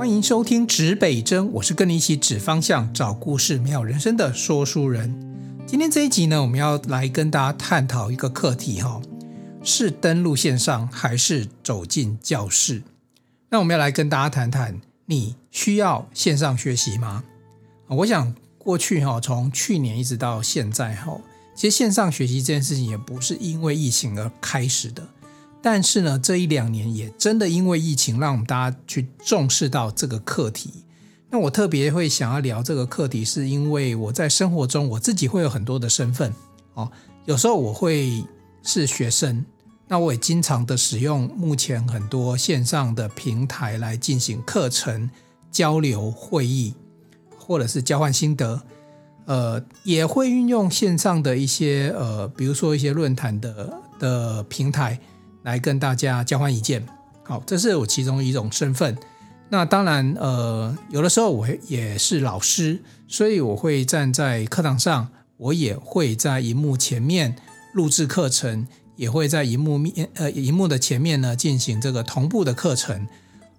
欢迎收听指北针，我是跟你一起指方向、找故事、妙人生的说书人。今天这一集呢，我们要来跟大家探讨一个课题哈，是登录线上还是走进教室？那我们要来跟大家谈谈，你需要线上学习吗？我想过去哈，从去年一直到现在哈，其实线上学习这件事情也不是因为疫情而开始的。但是呢，这一两年也真的因为疫情，让我们大家去重视到这个课题。那我特别会想要聊这个课题，是因为我在生活中我自己会有很多的身份哦。有时候我会是学生，那我也经常的使用目前很多线上的平台来进行课程交流、会议，或者是交换心得。呃，也会运用线上的一些呃，比如说一些论坛的的平台。来跟大家交换意见，好，这是我其中一种身份。那当然，呃，有的时候我也是老师，所以我会站在课堂上，我也会在荧幕前面录制课程，也会在荧幕面呃荧幕的前面呢进行这个同步的课程。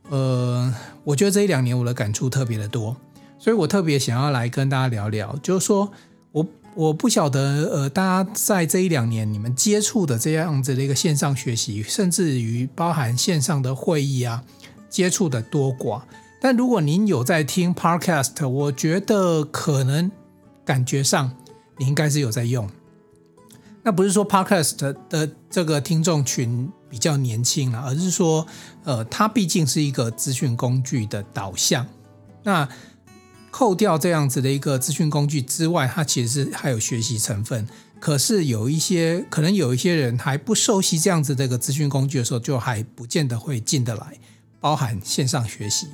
呃，我觉得这一两年我的感触特别的多，所以我特别想要来跟大家聊聊，就是说我。我不晓得，呃，大家在这一两年你们接触的这样子的一个线上学习，甚至于包含线上的会议啊，接触的多寡。但如果您有在听 Podcast，我觉得可能感觉上你应该是有在用。那不是说 Podcast 的这个听众群比较年轻了，而是说，呃，它毕竟是一个资讯工具的导向。那扣掉这样子的一个资讯工具之外，它其实是还有学习成分。可是有一些可能有一些人还不熟悉这样子的一个资讯工具的时候，就还不见得会进得来，包含线上学习。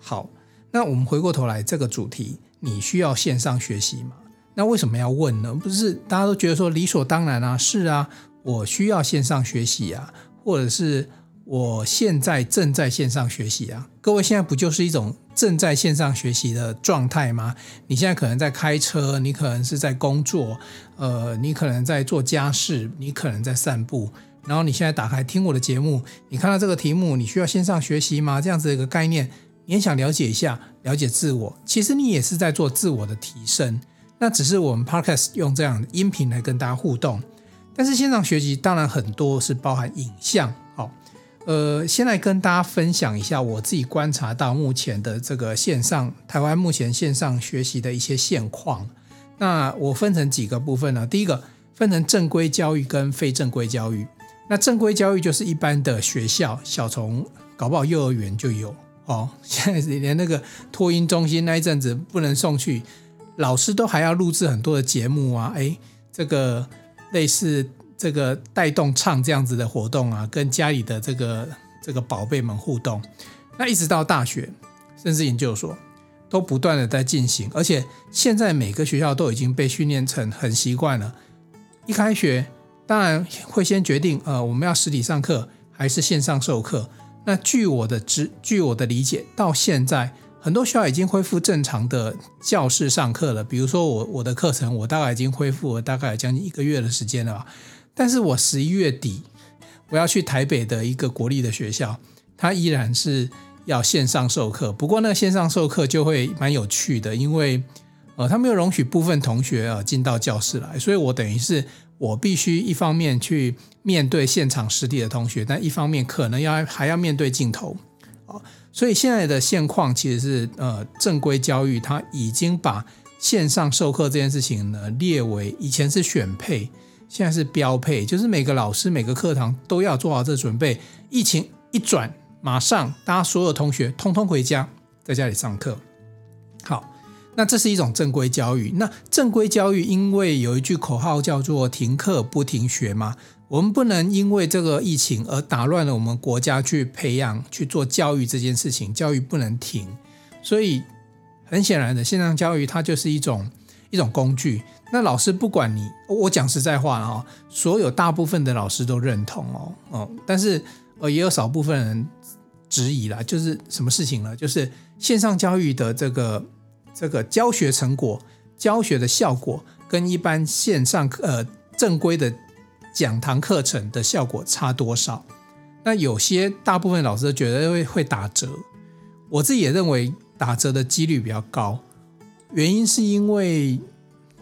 好，那我们回过头来这个主题，你需要线上学习吗？那为什么要问呢？不是大家都觉得说理所当然啊？是啊，我需要线上学习啊，或者是。我现在正在线上学习啊，各位现在不就是一种正在线上学习的状态吗？你现在可能在开车，你可能是在工作，呃，你可能在做家事，你可能在散步，然后你现在打开听我的节目，你看到这个题目，你需要线上学习吗？这样子的一个概念，你也想了解一下，了解自我，其实你也是在做自我的提升。那只是我们 Podcast 用这样的音频来跟大家互动，但是线上学习当然很多是包含影像。呃，先来跟大家分享一下我自己观察到目前的这个线上台湾目前线上学习的一些现况。那我分成几个部分呢？第一个分成正规教育跟非正规教育。那正规教育就是一般的学校，小从搞不好幼儿园就有哦。现在连那个托婴中心那一阵子不能送去，老师都还要录制很多的节目啊。诶，这个类似。这个带动唱这样子的活动啊，跟家里的这个这个宝贝们互动，那一直到大学甚至研究所都不断的在进行，而且现在每个学校都已经被训练成很习惯了。一开学当然会先决定，呃，我们要实体上课还是线上授课。那据我的知，据我的理解，到现在很多学校已经恢复正常的教室上课了。比如说我我的课程，我大概已经恢复了大概将近一个月的时间了吧。但是我十一月底我要去台北的一个国立的学校，它依然是要线上授课。不过那个线上授课就会蛮有趣的，因为呃，他没有容许部分同学啊进到教室来，所以我等于是我必须一方面去面对现场实体的同学，但一方面可能要还要面对镜头啊。所以现在的现况其实是呃，正规教育它已经把线上授课这件事情呢列为以前是选配。现在是标配，就是每个老师每个课堂都要做好这准备。疫情一转，马上大家所有同学通通回家，在家里上课。好，那这是一种正规教育。那正规教育因为有一句口号叫做“停课不停学”嘛，我们不能因为这个疫情而打乱了我们国家去培养去做教育这件事情，教育不能停。所以很显然的，线上教育它就是一种。一种工具，那老师不管你，我讲实在话哈，所有大部分的老师都认同哦哦，但是呃也有少部分人质疑啦，就是什么事情呢？就是线上教育的这个这个教学成果、教学的效果，跟一般线上课呃正规的讲堂课程的效果差多少？那有些大部分老师觉得会会打折。我自己也认为打折的几率比较高，原因是因为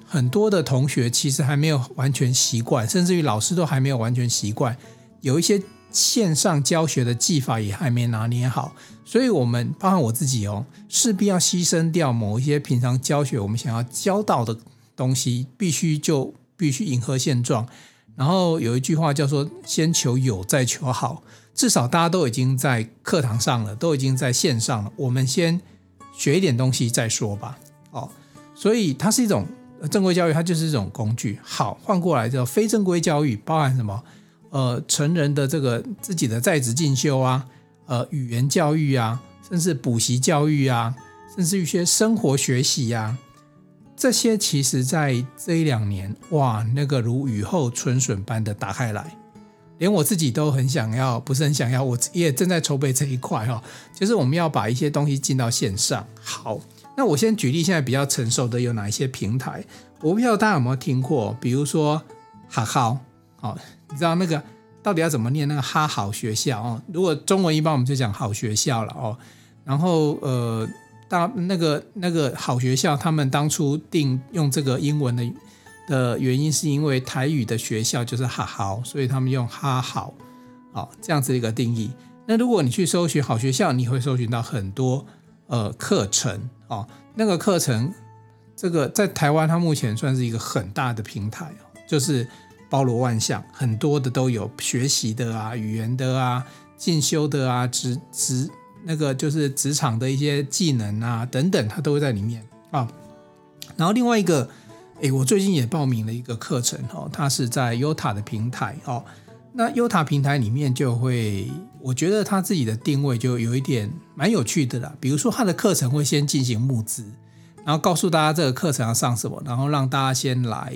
很多的同学其实还没有完全习惯，甚至于老师都还没有完全习惯，有一些线上教学的技法也还没拿捏好，所以我们包含我自己哦，势必要牺牲掉某一些平常教学我们想要教到的东西，必须就必须迎合现状。然后有一句话叫做“先求有，再求好”。至少大家都已经在课堂上了，都已经在线上了。我们先学一点东西再说吧。哦，所以它是一种正规教育，它就是一种工具。好，换过来叫非正规教育，包含什么？呃，成人的这个自己的在职进修啊，呃，语言教育啊，甚至补习教育啊，甚至一些生活学习呀、啊，这些其实在这一两年，哇，那个如雨后春笋般的打开来。连我自己都很想要，不是很想要，我也正在筹备这一块哈，就是我们要把一些东西进到线上。好，那我先举例，现在比较成熟的有哪一些平台？我不知道大家有没有听过，比如说哈好，哦，你知道那个到底要怎么念那个哈好学校哦？如果中文一般我们就讲好学校了哦。然后呃，大那个那个好学校，他们当初定用这个英文的。的原因是因为台语的学校就是哈好，所以他们用哈好，哦，这样子一个定义。那如果你去搜寻好学校，你会搜寻到很多呃课程哦，那个课程这个在台湾它目前算是一个很大的平台哦，就是包罗万象，很多的都有学习的啊、语言的啊、进修的啊、职职那个就是职场的一些技能啊等等，它都会在里面啊。然后另外一个。诶，我最近也报名了一个课程哦，它是在 Yotta 的平台哦。那 Yotta 平台里面就会，我觉得它自己的定位就有一点蛮有趣的啦。比如说，它的课程会先进行募资，然后告诉大家这个课程要上什么，然后让大家先来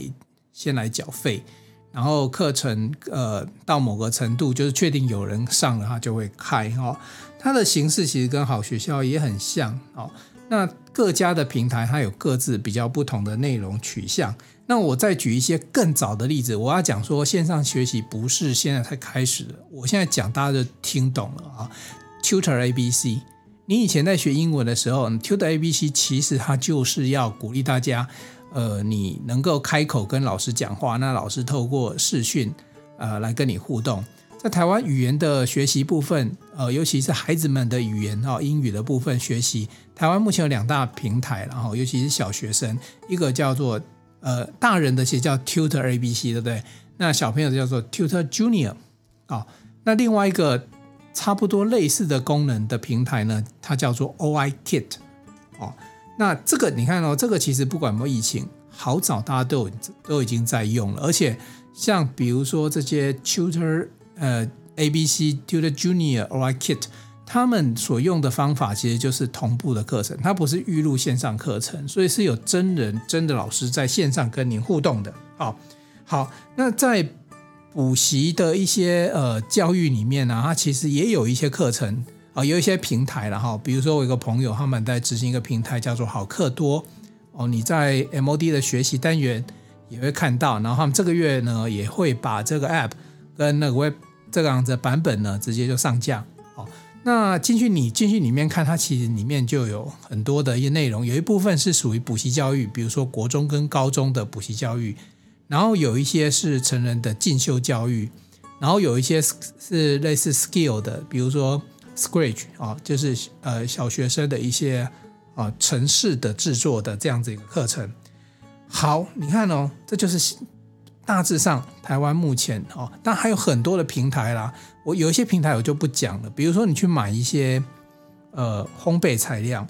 先来缴费，然后课程呃到某个程度就是确定有人上了，它就会开哦。它的形式其实跟好学校也很像哦。那各家的平台它有各自比较不同的内容取向。那我再举一些更早的例子，我要讲说线上学习不是现在才开始的。我现在讲大家就听懂了啊。Tutor ABC，你以前在学英文的时候，Tutor ABC 其实它就是要鼓励大家，呃，你能够开口跟老师讲话，那老师透过视讯，呃，来跟你互动。在台湾语言的学习部分，呃，尤其是孩子们的语言哈，英语的部分学习，台湾目前有两大平台，然后尤其是小学生，一个叫做呃大人的其实叫 Tutor ABC，对不对？那小朋友叫做 Tutor Junior 啊，那另外一个差不多类似的功能的平台呢，它叫做 OI Kit 哦。那这个你看哦，这个其实不管有没有疫情，好早大家都有都已经在用了，而且像比如说这些 Tutor。呃，A B C Tutor Junior OI Kit，他们所用的方法其实就是同步的课程，它不是预录线上课程，所以是有真人真的老师在线上跟您互动的。好，好，那在补习的一些呃教育里面呢，它其实也有一些课程啊，有一些平台了哈。比如说我一个朋友，他们在执行一个平台叫做好课多哦，你在 MOD 的学习单元也会看到，然后他们这个月呢也会把这个 App。跟那个 Web 这个样子的版本呢，直接就上架。那进去你进去里面看，它其实里面就有很多的一些内容，有一部分是属于补习教育，比如说国中跟高中的补习教育，然后有一些是成人的进修教育，然后有一些是类似 skill 的，比如说 Scratch 啊，就是呃小学生的一些啊城市的制作的这样子一个课程。好，你看哦，这就是。大致上，台湾目前哦，但还有很多的平台啦。我有一些平台我就不讲了，比如说你去买一些呃烘焙材料，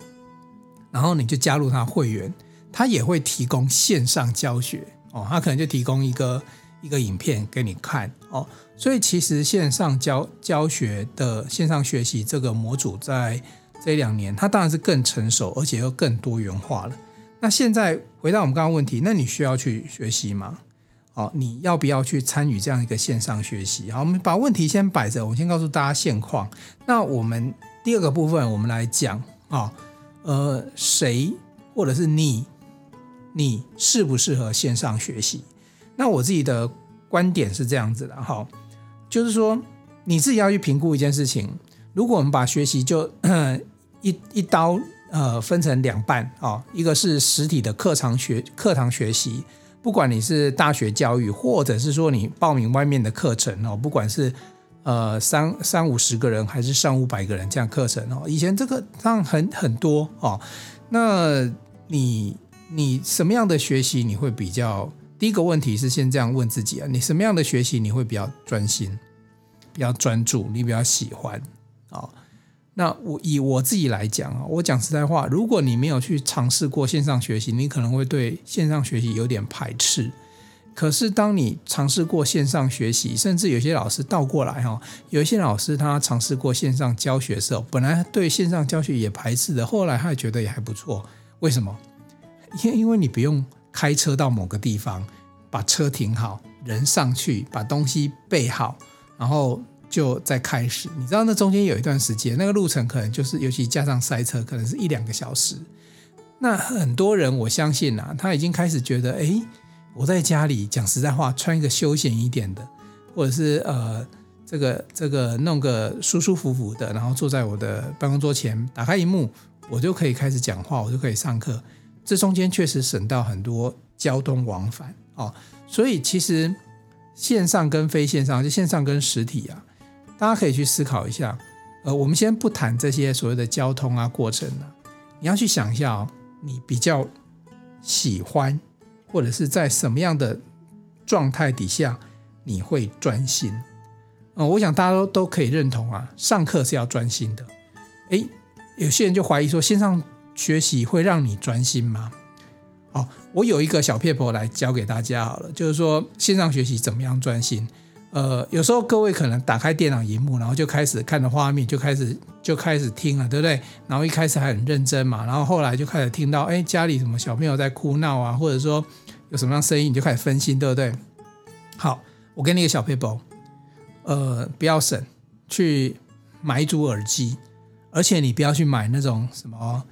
然后你就加入他会员，他也会提供线上教学哦，他可能就提供一个一个影片给你看哦。所以其实线上教教学的线上学习这个模组，在这两年，它当然是更成熟，而且又更多元化了。那现在回到我们刚刚问题，那你需要去学习吗？好，你要不要去参与这样一个线上学习？好，我们把问题先摆着，我先告诉大家现况。那我们第二个部分，我们来讲啊，呃，谁或者是你，你适不适合线上学习？那我自己的观点是这样子的，哈，就是说你自己要去评估一件事情。如果我们把学习就一一刀呃分成两半哦，一个是实体的课堂学课堂学习，不管你是大学教育，或者是说你报名外面的课程哦，不管是呃三三五十个人还是上五百个人这样课程哦，以前这个上很很多哦，那你你什么样的学习你会比较？第一个问题是先这样问自己啊，你什么样的学习你会比较专心？比较专注，你比较喜欢啊？那我以我自己来讲啊，我讲实在话，如果你没有去尝试过线上学习，你可能会对线上学习有点排斥。可是当你尝试过线上学习，甚至有些老师倒过来哈，有一些老师他尝试过线上教学的时候，本来对线上教学也排斥的，后来他也觉得也还不错。为什么？因因为你不用开车到某个地方，把车停好，人上去，把东西备好。然后就在开始，你知道那中间有一段时间，那个路程可能就是，尤其加上塞车，可能是一两个小时。那很多人，我相信啊，他已经开始觉得，哎，我在家里讲实在话，穿一个休闲一点的，或者是呃，这个这个弄个舒舒服服的，然后坐在我的办公桌前，打开萤幕，我就可以开始讲话，我就可以上课。这中间确实省到很多交通往返哦，所以其实。线上跟非线上，就线上跟实体啊，大家可以去思考一下。呃，我们先不谈这些所谓的交通啊过程啊，你要去想一下哦，你比较喜欢或者是在什么样的状态底下你会专心？呃，我想大家都都可以认同啊，上课是要专心的。诶，有些人就怀疑说，线上学习会让你专心吗？哦，我有一个小撇步来教给大家好了，就是说线上学习怎么样专心。呃，有时候各位可能打开电脑荧幕，然后就开始看着画面，就开始就开始听了，对不对？然后一开始还很认真嘛，然后后来就开始听到，哎，家里什么小朋友在哭闹啊，或者说有什么样声音，你就开始分心，对不对？好，我给你一个小撇步，呃，不要省，去买一组耳机，而且你不要去买那种什么。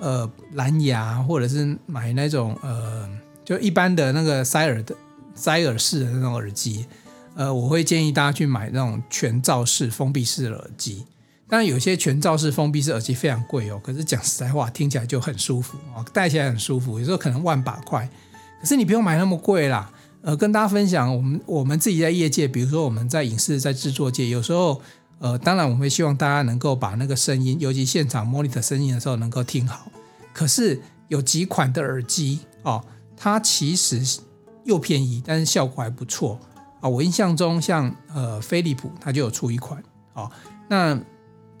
呃，蓝牙或者是买那种呃，就一般的那个塞耳的塞耳式的那种耳机，呃，我会建议大家去买那种全罩式封闭式的耳机。当然，有些全罩式封闭式耳机非常贵哦，可是讲实在话，听起来就很舒服哦，戴起来很舒服。有时候可能万把块，可是你不用买那么贵啦。呃，跟大家分享，我们我们自己在业界，比如说我们在影视在制作界，有时候。呃，当然我们会希望大家能够把那个声音，尤其现场 monitor 声音的时候能够听好。可是有几款的耳机哦，它其实又便宜，但是效果还不错啊、我印象中像呃飞利浦，它就有出一款哦，那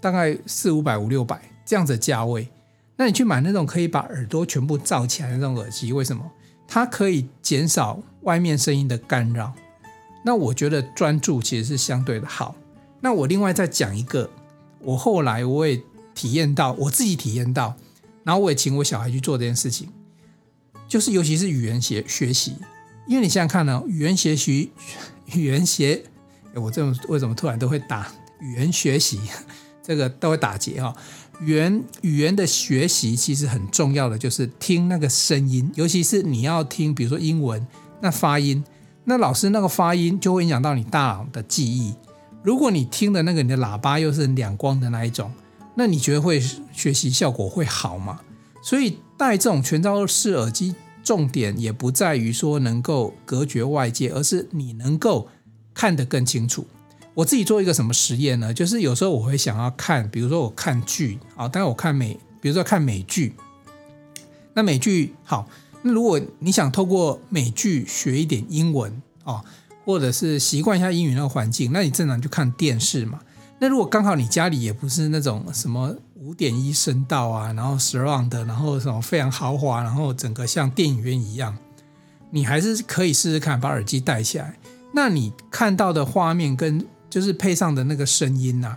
大概四五百五六百这样子价位，那你去买那种可以把耳朵全部罩起来的那种耳机，为什么？它可以减少外面声音的干扰。那我觉得专注其实是相对的好。那我另外再讲一个，我后来我也体验到，我自己体验到，然后我也请我小孩去做这件事情，就是尤其是语言学学习，因为你想想看呢，语言学习，语言学，我这种为什么突然都会打语言学习，这个都会打结哈，语言语言的学习其实很重要的就是听那个声音，尤其是你要听，比如说英文，那发音，那老师那个发音就会影响到你大脑的记忆。如果你听的那个你的喇叭又是两光的那一种，那你觉得会学习效果会好吗？所以戴这种全罩式耳机，重点也不在于说能够隔绝外界，而是你能够看得更清楚。我自己做一个什么实验呢？就是有时候我会想要看，比如说我看剧啊，当然我看美，比如说看美剧。那美剧好，那如果你想透过美剧学一点英文啊。或者是习惯一下英语那个环境，那你正常就看电视嘛。那如果刚好你家里也不是那种什么五点一声道啊，然后 surround 的，然后什么非常豪华，然后整个像电影院一样，你还是可以试试看把耳机戴起来。那你看到的画面跟就是配上的那个声音呐、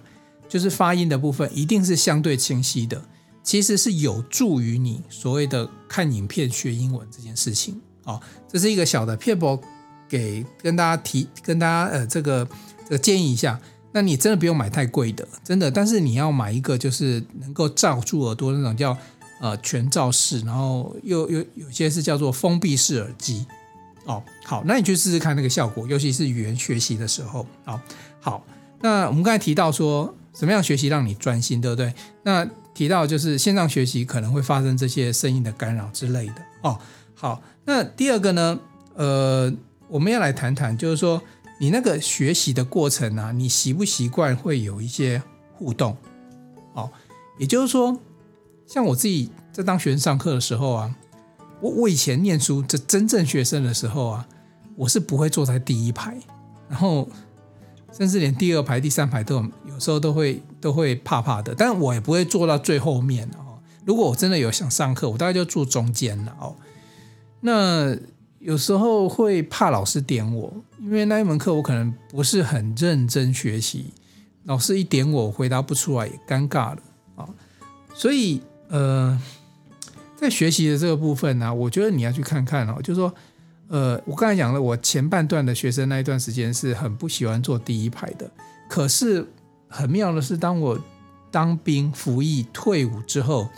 就是发音的部分一定是相对清晰的，其实是有助于你所谓的看影片学英文这件事情哦。这是一个小的撇步。给跟大家提，跟大家呃这个这个建议一下，那你真的不用买太贵的，真的，但是你要买一个就是能够罩住耳朵那种叫呃全罩式，然后又又有些是叫做封闭式耳机哦。好，那你去试试看那个效果，尤其是语言学习的时候。好，好，那我们刚才提到说，怎么样学习让你专心，对不对？那提到就是线上学习可能会发生这些声音的干扰之类的哦。好，那第二个呢，呃，我们要来谈谈，就是说你那个学习的过程啊，你习不习惯会有一些互动？哦，也就是说，像我自己在当学生上课的时候啊，我我以前念书这真正学生的时候啊，我是不会坐在第一排，然后。甚至连第二排、第三排都有，时候都会都会怕怕的，但我也不会坐到最后面哦。如果我真的有想上课，我大概就坐中间了哦。那有时候会怕老师点我，因为那一门课我可能不是很认真学习，老师一点我，回答不出来也尴尬了啊。所以呃，在学习的这个部分呢，我觉得你要去看看哦，就是说。呃，我刚才讲了，我前半段的学生那一段时间是很不喜欢坐第一排的。可是很妙的是，当我当兵服役退伍之后，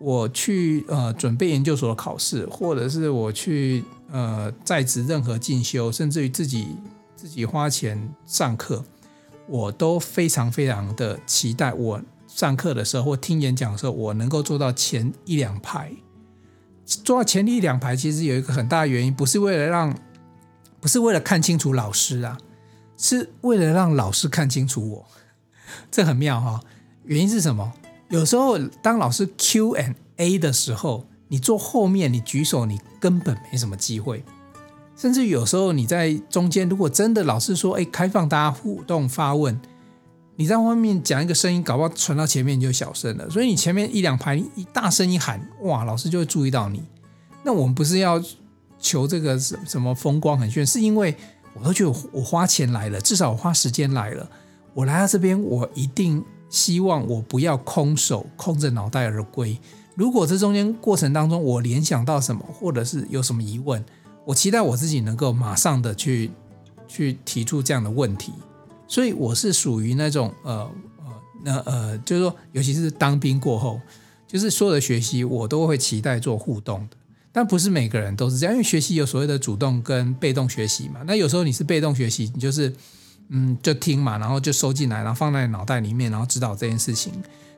我去呃准备研究所考试，或者是我去呃在职任何进修，甚至于自己自己花钱上课，我都非常非常的期待，我上课的时候或听演讲的时候，我能够坐到前一两排。坐到前一两排，其实有一个很大的原因，不是为了让，不是为了看清楚老师啊，是为了让老师看清楚我。这很妙哈。原因是什么？有时候当老师 Q and A 的时候，你坐后面，你举手，你根本没什么机会。甚至有时候你在中间，如果真的老师说，哎，开放大家互动发问。你在外面讲一个声音，搞不好传到前面就小声了。所以你前面一两排一大声一喊，哇，老师就会注意到你。那我们不是要求这个什什么风光很炫，是因为我都觉得我花钱来了，至少我花时间来了。我来到这边，我一定希望我不要空手空着脑袋而归。如果这中间过程当中我联想到什么，或者是有什么疑问，我期待我自己能够马上的去去提出这样的问题。所以我是属于那种呃呃那呃，就是说，尤其是当兵过后，就是所有的学习我都会期待做互动的，但不是每个人都是这样，因为学习有所谓的主动跟被动学习嘛。那有时候你是被动学习，你就是嗯就听嘛，然后就收进来，然后放在脑袋里面，然后知道这件事情。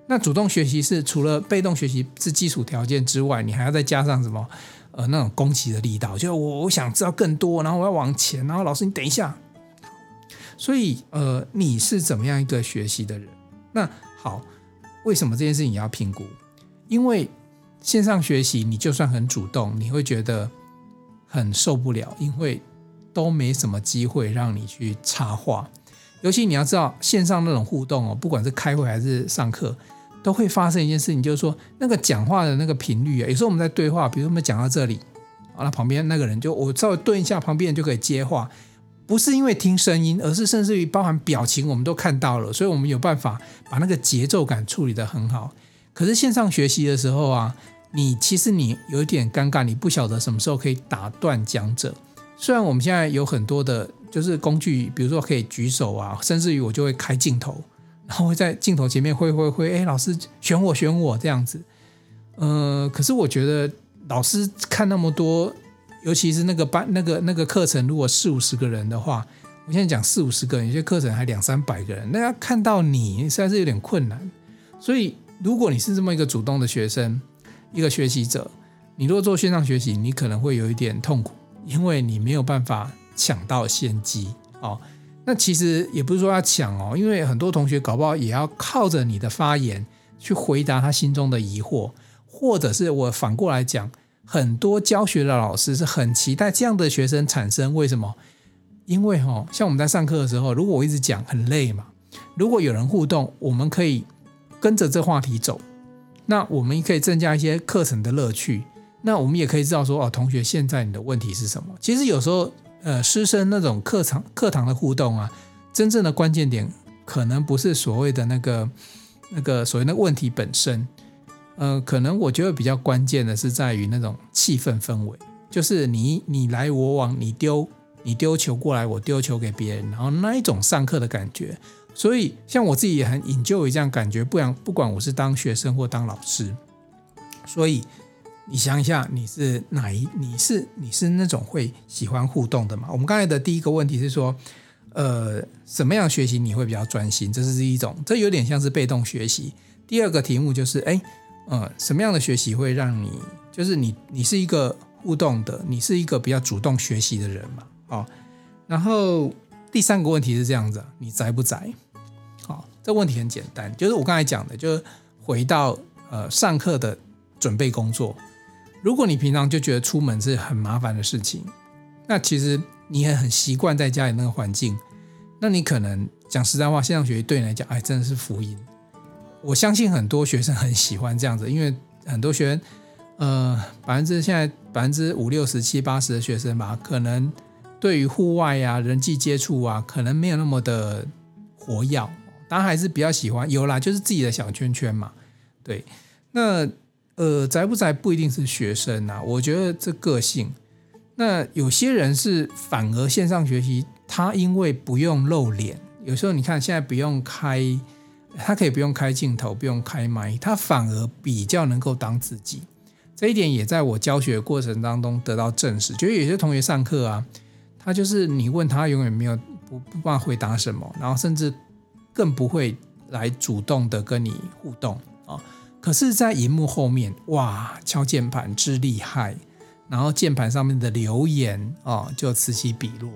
那主动学习是除了被动学习是基础条件之外，你还要再加上什么呃那种攻击的力道，就我我想知道更多，然后我要往前，然后老师你等一下。所以，呃，你是怎么样一个学习的人？那好，为什么这件事情你要评估？因为线上学习，你就算很主动，你会觉得很受不了，因为都没什么机会让你去插话。尤其你要知道，线上那种互动哦，不管是开会还是上课，都会发生一件事情，就是说那个讲话的那个频率啊，有时候我们在对话，比如我们讲到这里，啊，那旁边那个人就我稍微顿一下，旁边人就可以接话。不是因为听声音，而是甚至于包含表情，我们都看到了，所以我们有办法把那个节奏感处理得很好。可是线上学习的时候啊，你其实你有一点尴尬，你不晓得什么时候可以打断讲者。虽然我们现在有很多的，就是工具，比如说可以举手啊，甚至于我就会开镜头，然后会在镜头前面挥挥挥，哎，老师选我选我这样子。呃，可是我觉得老师看那么多。尤其是那个班、那个那个课程，如果四五十个人的话，我现在讲四五十个人，有些课程还两三百个人，那要看到你实在是有点困难。所以，如果你是这么一个主动的学生，一个学习者，你如果做线上学习，你可能会有一点痛苦，因为你没有办法抢到先机哦。那其实也不是说要抢哦，因为很多同学搞不好也要靠着你的发言去回答他心中的疑惑，或者是我反过来讲。很多教学的老师是很期待这样的学生产生，为什么？因为哈，像我们在上课的时候，如果我一直讲很累嘛，如果有人互动，我们可以跟着这话题走，那我们也可以增加一些课程的乐趣。那我们也可以知道说，哦，同学，现在你的问题是什么？其实有时候，呃，师生那种课堂课堂的互动啊，真正的关键点可能不是所谓的那个那个所谓的问题本身。呃，可能我觉得比较关键的是在于那种气氛氛围，就是你你来我往，你丢你丢球过来，我丢球给别人，然后那一种上课的感觉。所以像我自己也很引咎于这样感觉，不然不管我是当学生或当老师。所以你想一下，你是哪一？你是你是那种会喜欢互动的吗？我们刚才的第一个问题是说，呃，什么样学习你会比较专心？这是一种，这有点像是被动学习。第二个题目就是，哎，呃，什么样的学习会让你，就是你，你是一个互动的，你是一个比较主动学习的人嘛？哦，然后第三个问题是这样子，你宅不宅？好，这问题很简单，就是我刚才讲的，就是回到呃上课的准备工作。如果你平常就觉得出门是很麻烦的事情，那其实你也很习惯在家里那个环境。那你可能讲实在话，线上学习对你来讲，哎，真的是福音。我相信很多学生很喜欢这样子，因为很多学生，呃，百分之现在百分之五六十七八十的学生吧，可能对于户外啊、人际接触啊，可能没有那么的活跃。当然还是比较喜欢有啦，就是自己的小圈圈嘛。对，那呃，宅不宅不一定是学生啊，我觉得这个性。那有些人是反而线上学习。他因为不用露脸，有时候你看现在不用开，他可以不用开镜头，不用开麦，他反而比较能够当自己。这一点也在我教学过程当中得到证实。就有些同学上课啊，他就是你问他永远没有不不办法回答什么，然后甚至更不会来主动的跟你互动啊。可是，在荧幕后面，哇，敲键盘之厉害，然后键盘上面的留言啊，就此起彼落。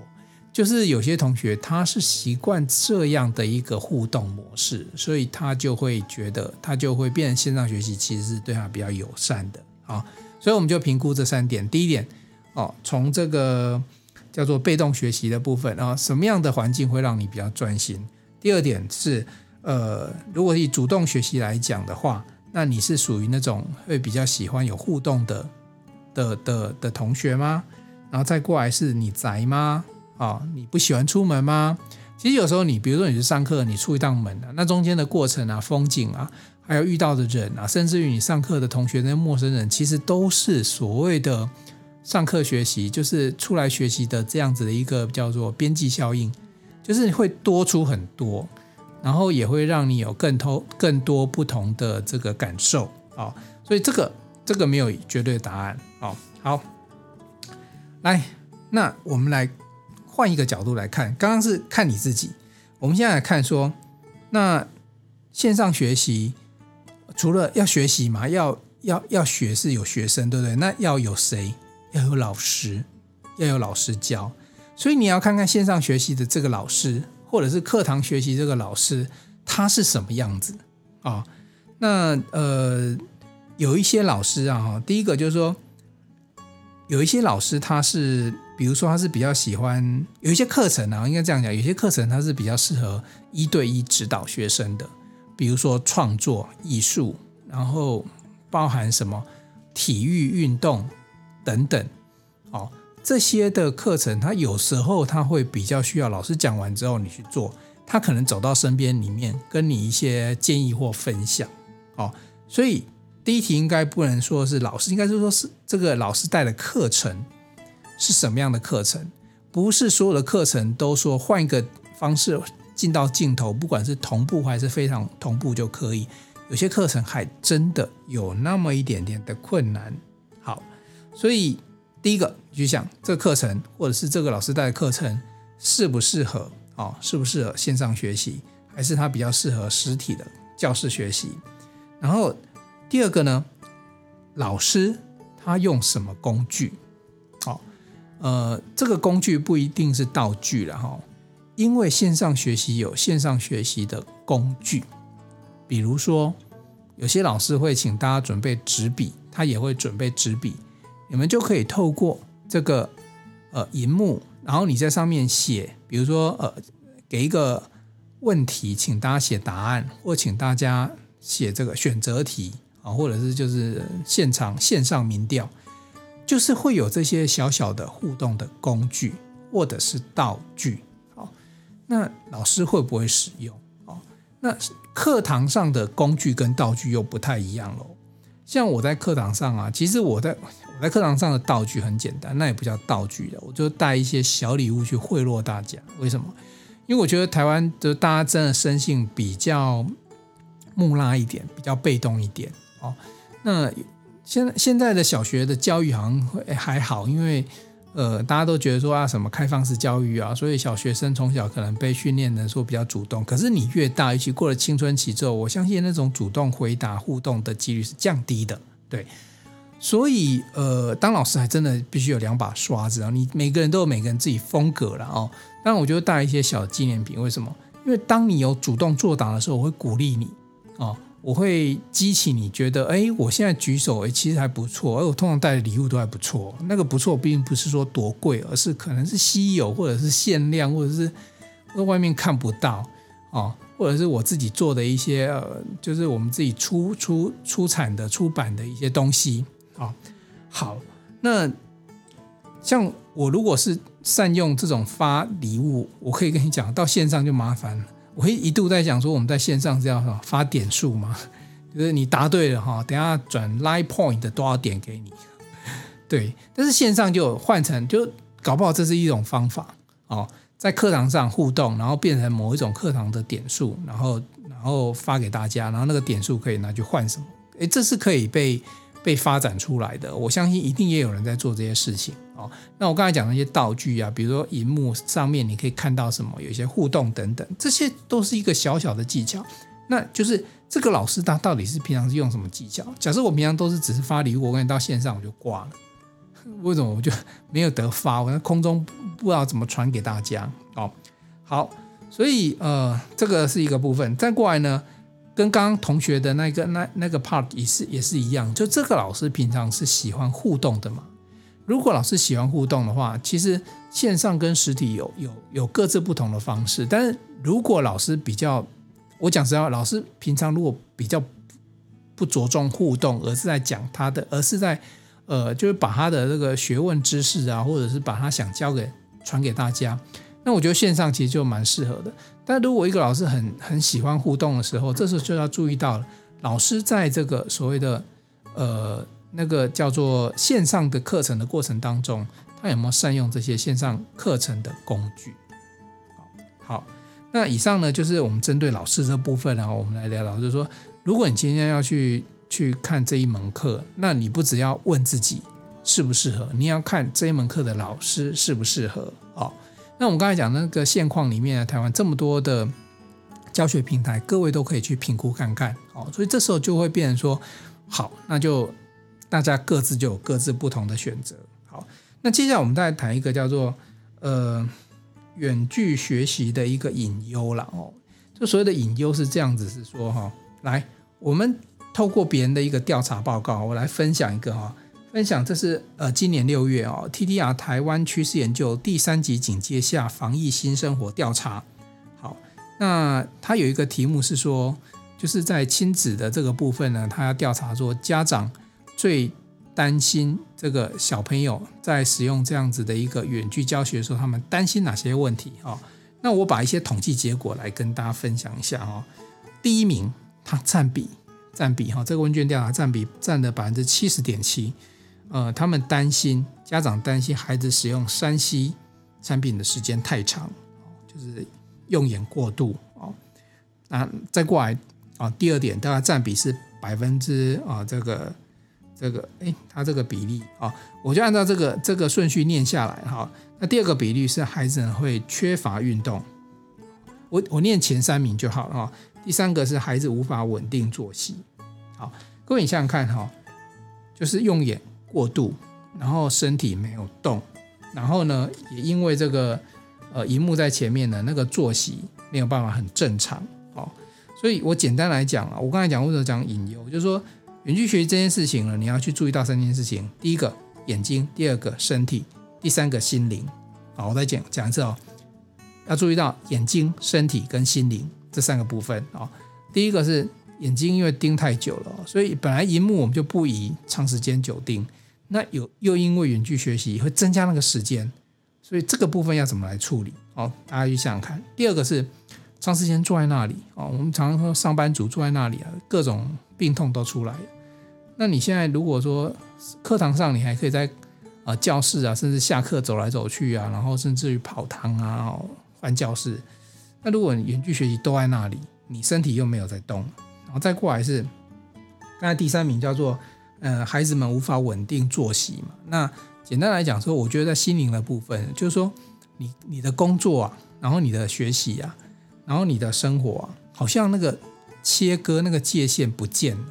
就是有些同学他是习惯这样的一个互动模式，所以他就会觉得他就会变成线上学习其实是对他比较友善的啊。所以我们就评估这三点。第一点哦，从这个叫做被动学习的部分啊，什么样的环境会让你比较专心？第二点是呃，如果以主动学习来讲的话，那你是属于那种会比较喜欢有互动的的的的同学吗？然后再过来是你宅吗？啊、你不喜欢出门吗？其实有时候你，比如说你去上课，你出一趟门啊，那中间的过程啊、风景啊，还有遇到的人啊，甚至于你上课的同学那些陌生人，其实都是所谓的上课学习，就是出来学习的这样子的一个叫做边际效应，就是会多出很多，然后也会让你有更多更多不同的这个感受、哦。所以这个这个没有绝对的答案、哦。好，来，那我们来。换一个角度来看，刚刚是看你自己，我们现在来看说，那线上学习除了要学习嘛，要要要学是有学生，对不对？那要有谁？要有老师，要有老师教。所以你要看看线上学习的这个老师，或者是课堂学习这个老师，他是什么样子啊、哦？那呃，有一些老师啊，第一个就是说。有一些老师，他是，比如说，他是比较喜欢有一些课程啊，应该这样讲，有些课程他是比较适合一对一指导学生的，比如说创作、艺术，然后包含什么体育运动等等，哦，这些的课程，他有时候他会比较需要老师讲完之后你去做，他可能走到身边里面跟你一些建议或分享，哦，所以。第一题应该不能说是老师，应该是说是这个老师带的课程是什么样的课程？不是所有的课程都说换一个方式进到镜头，不管是同步还是非常同步就可以。有些课程还真的有那么一点点的困难。好，所以第一个你去想这个课程或者是这个老师带的课程适不适合啊？适不适合线上学习，还是它比较适合实体的教室学习？然后。第二个呢，老师他用什么工具？好，呃，这个工具不一定是道具了哈，因为线上学习有线上学习的工具，比如说有些老师会请大家准备纸笔，他也会准备纸笔，你们就可以透过这个呃荧幕，然后你在上面写，比如说呃给一个问题，请大家写答案，或请大家写这个选择题。啊，或者是就是现场线上民调，就是会有这些小小的互动的工具或者是道具。好，那老师会不会使用？哦，那课堂上的工具跟道具又不太一样喽。像我在课堂上啊，其实我在我在课堂上的道具很简单，那也不叫道具的，我就带一些小礼物去贿赂大家。为什么？因为我觉得台湾的大家真的生性比较木讷一点，比较被动一点。哦，那现在现在的小学的教育好像会还好，因为呃，大家都觉得说啊，什么开放式教育啊，所以小学生从小可能被训练的说比较主动。可是你越大，尤其过了青春期之后，我相信那种主动回答互动的几率是降低的。对，所以呃，当老师还真的必须有两把刷子啊。你每个人都有每个人自己风格了哦。当然，我就会带一些小纪念品。为什么？因为当你有主动作答的时候，我会鼓励你哦。我会激起你觉得，哎，我现在举手，哎，其实还不错。而我通常带的礼物都还不错。那个不错，并不是说多贵，而是可能是稀有，或者是限量，或者是在外面看不到哦，或者是我自己做的一些，呃，就是我们自己出出出产的出版的一些东西啊、哦。好，那像我如果是善用这种发礼物，我可以跟你讲，到线上就麻烦了。我会一度在讲说，我们在线上是要发点数吗，就是你答对了哈，等下转 Line Point 的多少点给你，对。但是线上就换成，就搞不好这是一种方法哦，在课堂上互动，然后变成某一种课堂的点数，然后然后发给大家，然后那个点数可以拿去换什么？诶，这是可以被被发展出来的。我相信一定也有人在做这些事情。哦，那我刚才讲那些道具啊，比如说荧幕上面你可以看到什么，有一些互动等等，这些都是一个小小的技巧。那就是这个老师他到底是平常是用什么技巧？假设我平常都是只是发礼物，我跟你到线上我就挂了，为什么我就没有得发？我在空中不知道怎么传给大家。哦，好，所以呃，这个是一个部分。再过来呢，跟刚刚同学的那个那那个 part 也是也是一样，就这个老师平常是喜欢互动的嘛。如果老师喜欢互动的话，其实线上跟实体有有有各自不同的方式。但是如果老师比较，我讲实话，老师平常如果比较不着重互动，而是在讲他的，而是在呃，就是把他的这个学问知识啊，或者是把他想教给传给大家，那我觉得线上其实就蛮适合的。但如果一个老师很很喜欢互动的时候，这时候就要注意到了，老师在这个所谓的呃。那个叫做线上的课程的过程当中，他有没有善用这些线上课程的工具？好，那以上呢就是我们针对老师这部分，然后我们来聊聊，就是说，如果你今天要去去看这一门课，那你不只要问自己适不适合，你要看这一门课的老师适不适合。好，那我们刚才讲那个现况里面，台湾这么多的教学平台，各位都可以去评估看看。哦，所以这时候就会变成说，好，那就。大家各自就有各自不同的选择。好，那接下来我们再谈一个叫做呃远距学习的一个隐忧了哦。就所谓的隐忧是这样子，是说哈，来，我们透过别人的一个调查报告，我来分享一个哈，分享这是呃今年六月哦，TTR 台湾趋势研究第三级警戒下防疫新生活调查。好，那它有一个题目是说，就是在亲子的这个部分呢，它要调查说家长。最担心这个小朋友在使用这样子的一个远距教学的时候，他们担心哪些问题哦？那我把一些统计结果来跟大家分享一下哦。第一名，它占比占比哈，这个问卷调查占比占了百分之七十点七。呃，他们担心家长担心孩子使用 3C 产品的时间太长，就是用眼过度哦。那再过来啊，第二点，大概占比是百分之啊这个。这个哎，它这个比例啊，我就按照这个这个顺序念下来哈。那第二个比例是孩子会缺乏运动，我我念前三名就好了哈。第三个是孩子无法稳定作息。好，各位你想想看哈，就是用眼过度，然后身体没有动，然后呢也因为这个呃荧幕在前面的那个作息没有办法很正常。好，所以我简单来讲啊，我刚才讲或者讲引诱，就是说。远距学习这件事情呢，你要去注意到三件事情：第一个眼睛，第二个身体，第三个心灵。好，我再讲讲一次哦，要注意到眼睛、身体跟心灵这三个部分啊。第一个是眼睛，因为盯太久了，所以本来荧幕我们就不宜长时间久盯。那有又因为远距学习会增加那个时间，所以这个部分要怎么来处理？好，大家去想想看。第二个是长时间坐在那里啊，我们常常说上班族坐在那里啊，各种。病痛都出来了，那你现在如果说课堂上你还可以在啊教室啊，甚至下课走来走去啊，然后甚至于跑堂啊换教室，那如果你远距学习都在那里，你身体又没有在动，然后再过来是刚才第三名叫做呃孩子们无法稳定作息嘛，那简单来讲说，我觉得在心灵的部分，就是说你你的工作啊，然后你的学习啊，然后你的生活啊，好像那个切割那个界限不见了，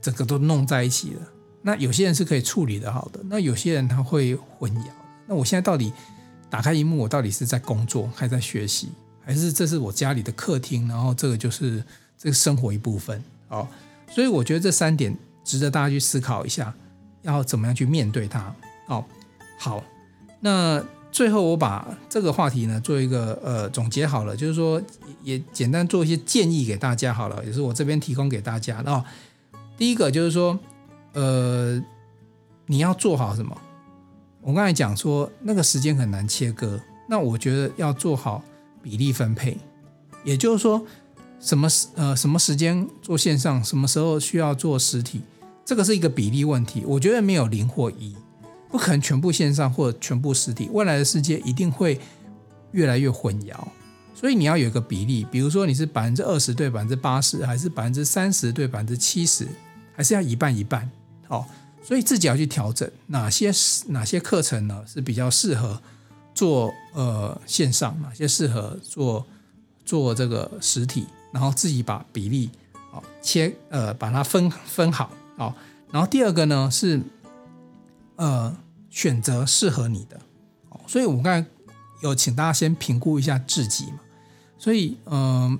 整个都弄在一起了。那有些人是可以处理得好的，那有些人他会混淆。那我现在到底打开萤幕，我到底是在工作，还在学习，还是这是我家里的客厅？然后这个就是这个生活一部分哦。所以我觉得这三点值得大家去思考一下，要怎么样去面对它。哦，好，那最后我把这个话题呢做一个呃总结好了，就是说也简单做一些建议给大家好了，也是我这边提供给大家的哦。第一个就是说。呃，你要做好什么？我刚才讲说那个时间很难切割，那我觉得要做好比例分配，也就是说，什么时呃什么时间做线上，什么时候需要做实体，这个是一个比例问题。我觉得没有零或一，不可能全部线上或全部实体。未来的世界一定会越来越混淆，所以你要有一个比例，比如说你是百分之二十对百分之八十，还是百分之三十对百分之七十，还是要一半一半。哦，所以自己要去调整哪些哪些课程呢是比较适合做呃线上，哪些适合做做这个实体，然后自己把比例哦切呃把它分分好好。然后第二个呢是呃选择适合你的。所以我们刚才有请大家先评估一下自己嘛。所以嗯、呃，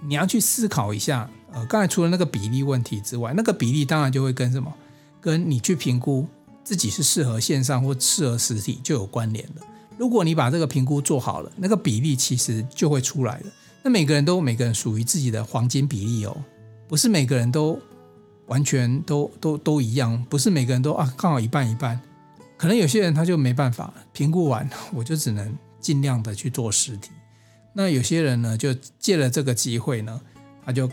你要去思考一下呃，刚才除了那个比例问题之外，那个比例当然就会跟什么？跟你去评估自己是适合线上或适合实体就有关联了。如果你把这个评估做好了，那个比例其实就会出来了。那每个人都每个人属于自己的黄金比例哦，不是每个人都完全都都都一样，不是每个人都啊刚好一半一半。可能有些人他就没办法评估完，我就只能尽量的去做实体。那有些人呢，就借了这个机会呢，他就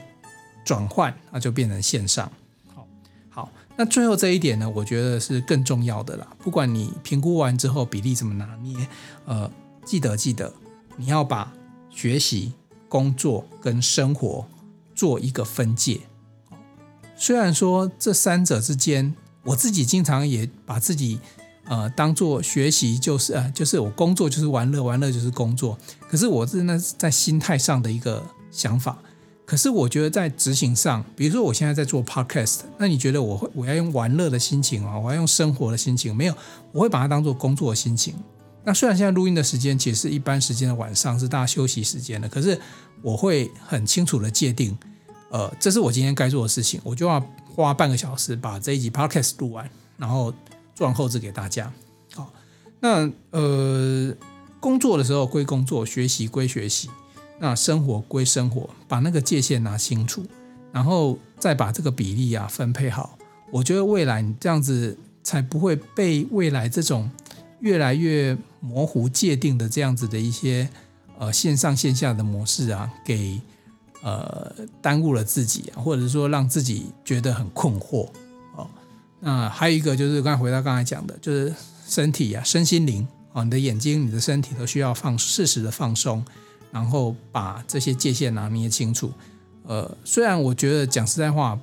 转换，他就变成线上。好，好那最后这一点呢，我觉得是更重要的啦。不管你评估完之后比例怎么拿捏，呃，记得记得你要把学习、工作跟生活做一个分界。虽然说这三者之间，我自己经常也把自己呃当做学习就是呃就是我工作就是玩乐，玩乐就是工作。可是我是那在心态上的一个想法。可是我觉得在执行上，比如说我现在在做 podcast，那你觉得我会我要用玩乐的心情啊，我要用生活的心情？没有，我会把它当做工作的心情。那虽然现在录音的时间其实是一般时间的晚上，是大家休息时间的，可是我会很清楚的界定，呃，这是我今天该做的事情，我就要花半个小时把这一集 podcast 录完，然后做完后置给大家。好，那呃，工作的时候归工作，学习归学习。那生活归生活，把那个界限拿清楚，然后再把这个比例啊分配好。我觉得未来你这样子才不会被未来这种越来越模糊界定的这样子的一些呃线上线下的模式啊给呃耽误了自己，或者说让自己觉得很困惑哦。那还有一个就是刚回到刚才讲的，就是身体啊、身心灵啊，你的眼睛、你的身体都需要放适时的放松。然后把这些界限拿捏清楚，呃，虽然我觉得讲实在话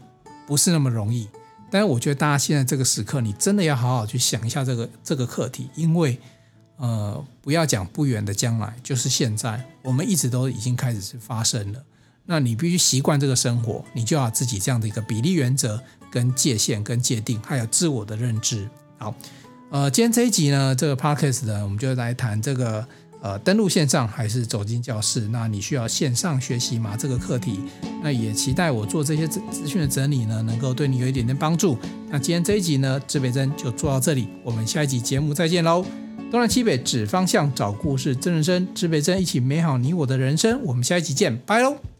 不是那么容易，但是我觉得大家现在这个时刻，你真的要好好去想一下这个这个课题，因为呃，不要讲不远的将来，就是现在，我们一直都已经开始是发生了。那你必须习惯这个生活，你就要自己这样的一个比例原则、跟界限、跟界定，还有自我的认知。好，呃，今天这一集呢，这个 podcast 呢，我们就来谈这个。呃，登录线上还是走进教室？那你需要线上学习吗？这个课题，那也期待我做这些资资讯的整理呢，能够对你有一点点帮助。那今天这一集呢，指北真就做到这里，我们下一集节目再见喽！东南西北指方向，找故事，真人生，指北真一起美好你我的人生。我们下一集见，拜喽！